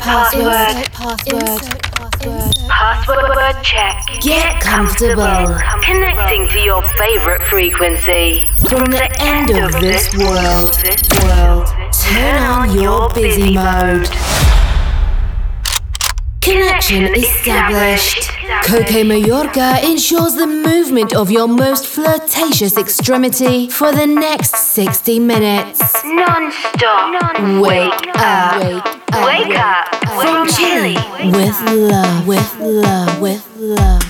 Insert password. Insert password. Password check. Get comfortable. Connecting to your favorite frequency. From the end of this world, world, turn on your busy mode. Connection established. Coke Mayorga ensures the movement of your most flirtatious extremity for the next 60 minutes. Non-stop. Wake up. Wake up. Wake up. From Chile. Chili. With love. With love. With love. With love.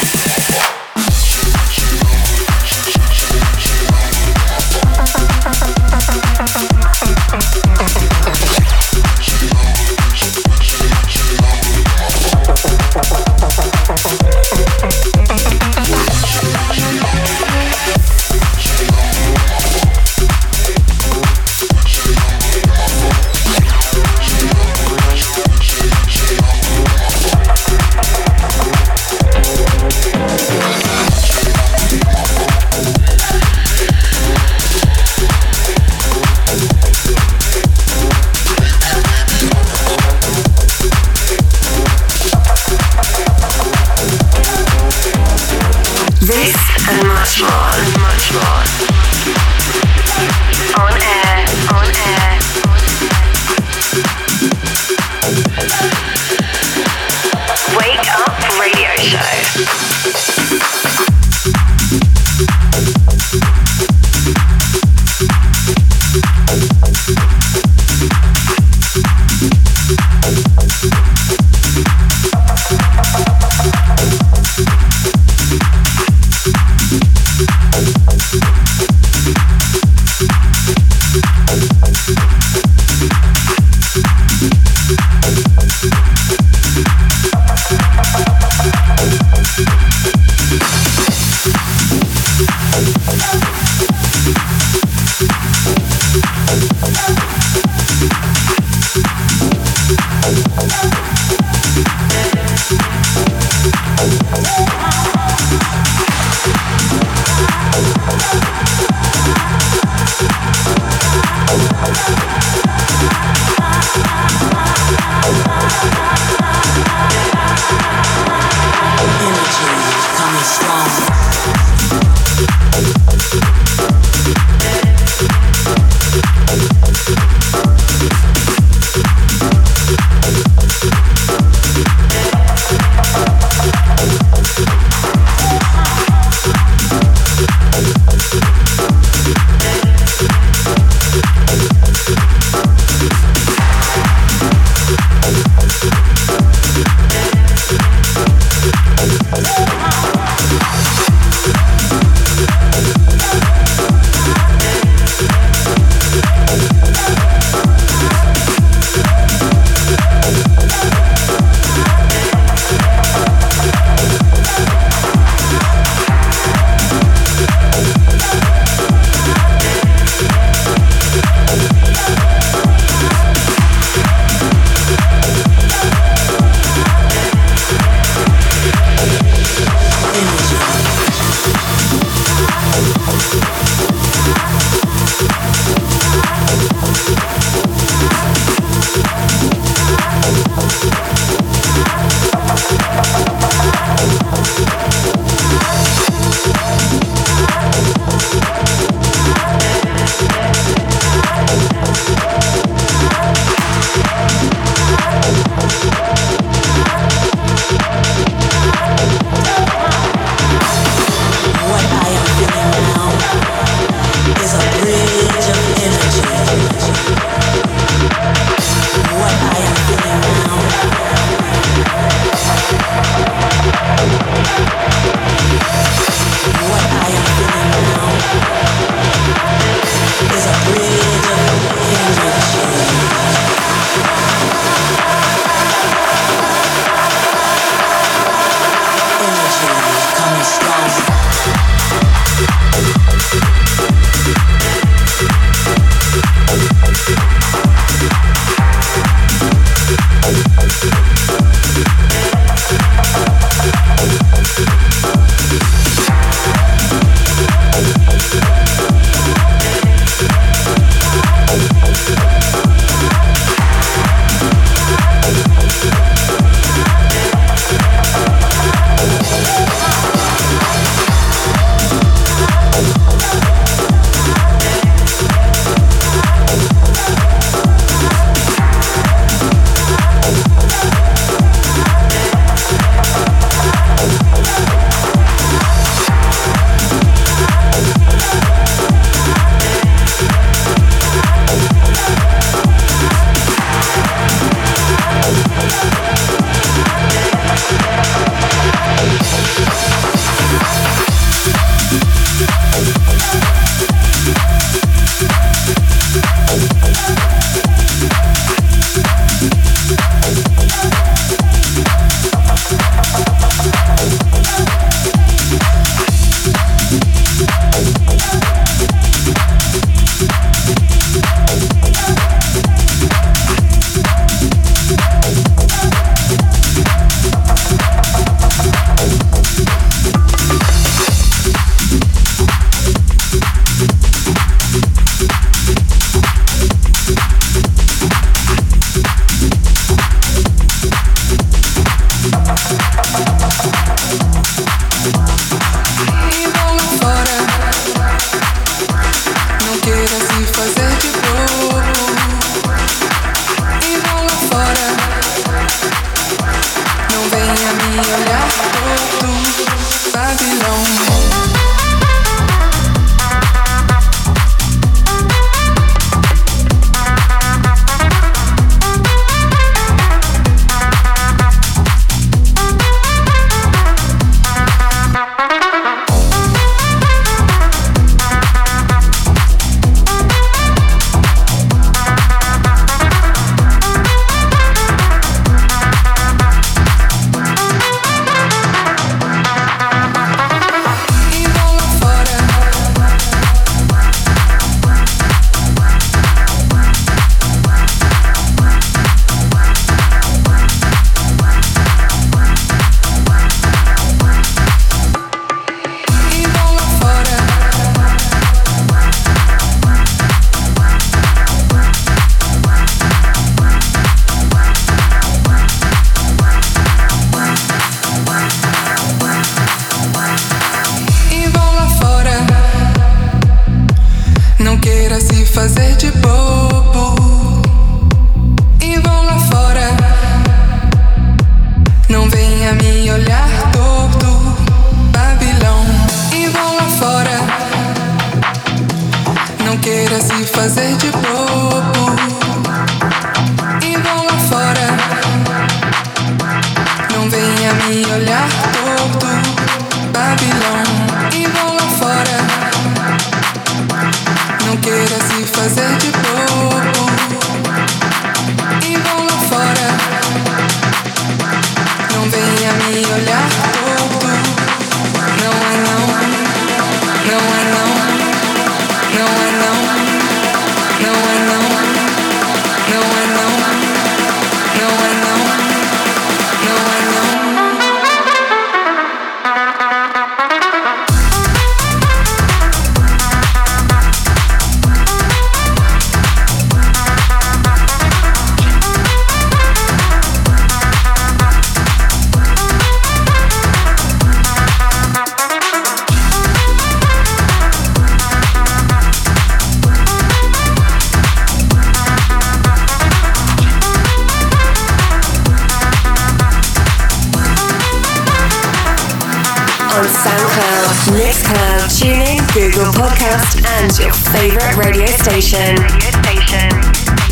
on SoundCloud, Mixcloud, TuneIn, Google Podcast, and your favorite radio station. Radio station.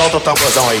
Solta o tamborzão aí.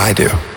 that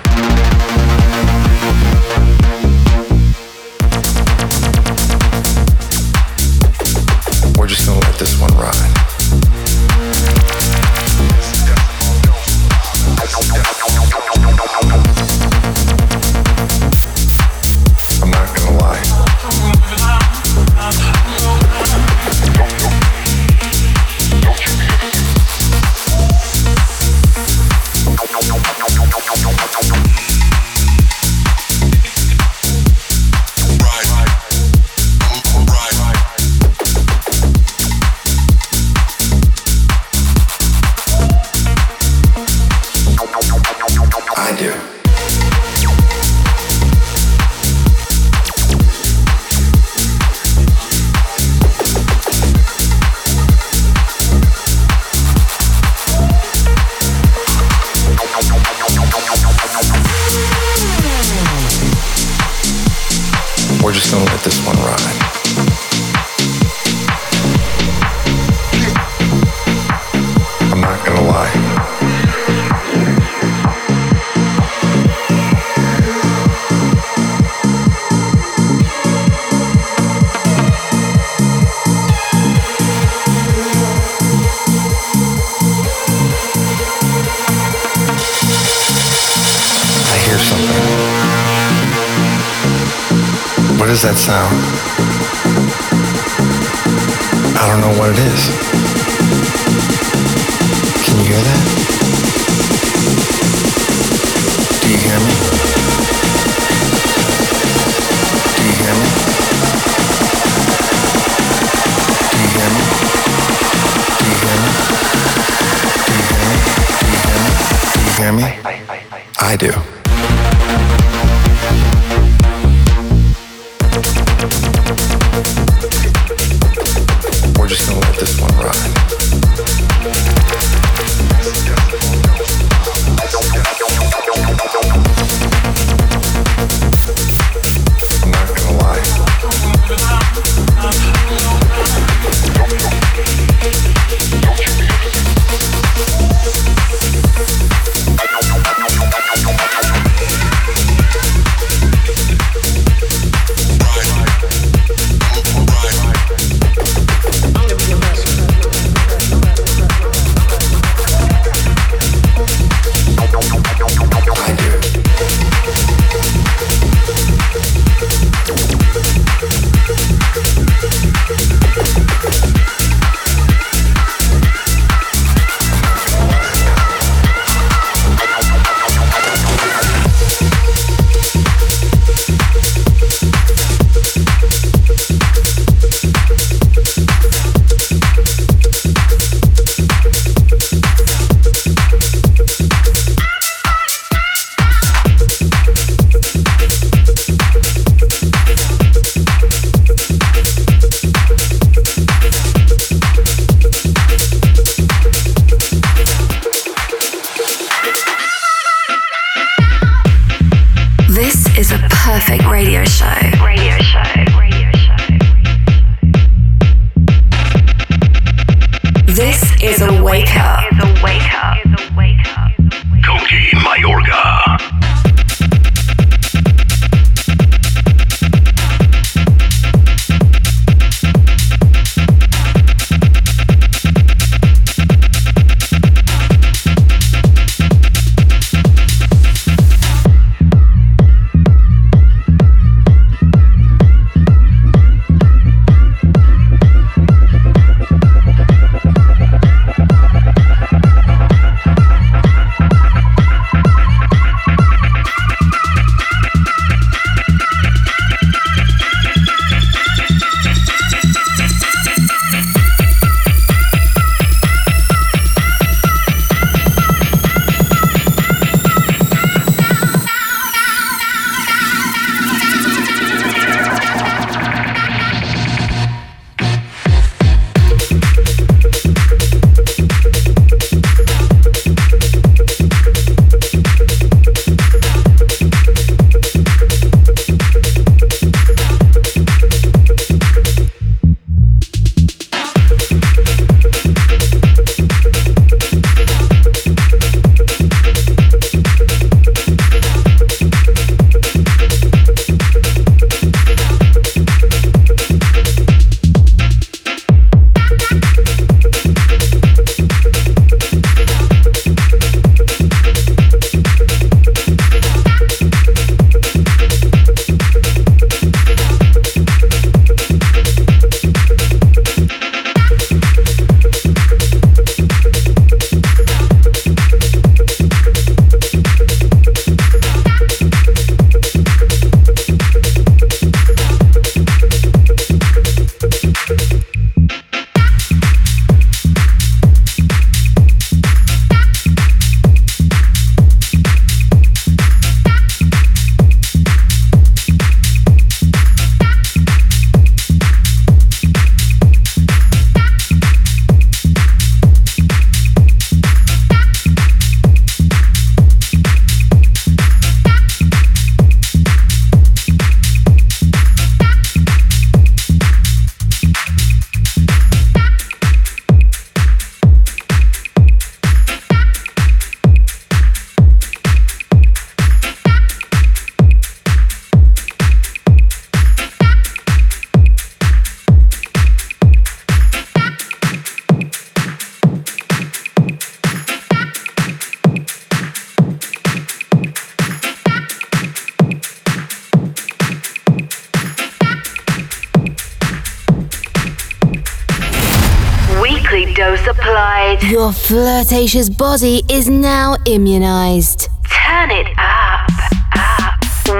flirtatious body is now immunized. Turn it up, up.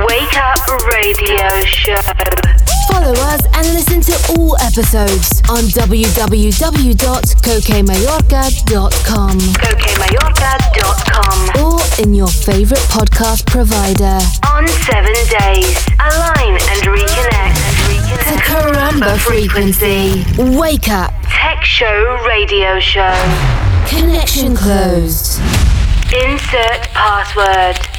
Wake up radio show. Follow us and listen to all episodes on www.cokemayorga.com CokeMayorga.com. or in your favorite podcast provider. On seven days. Align and reconnect. The. Caramba frequency. Wake up. Tech show radio show. Connection closed. Insert password.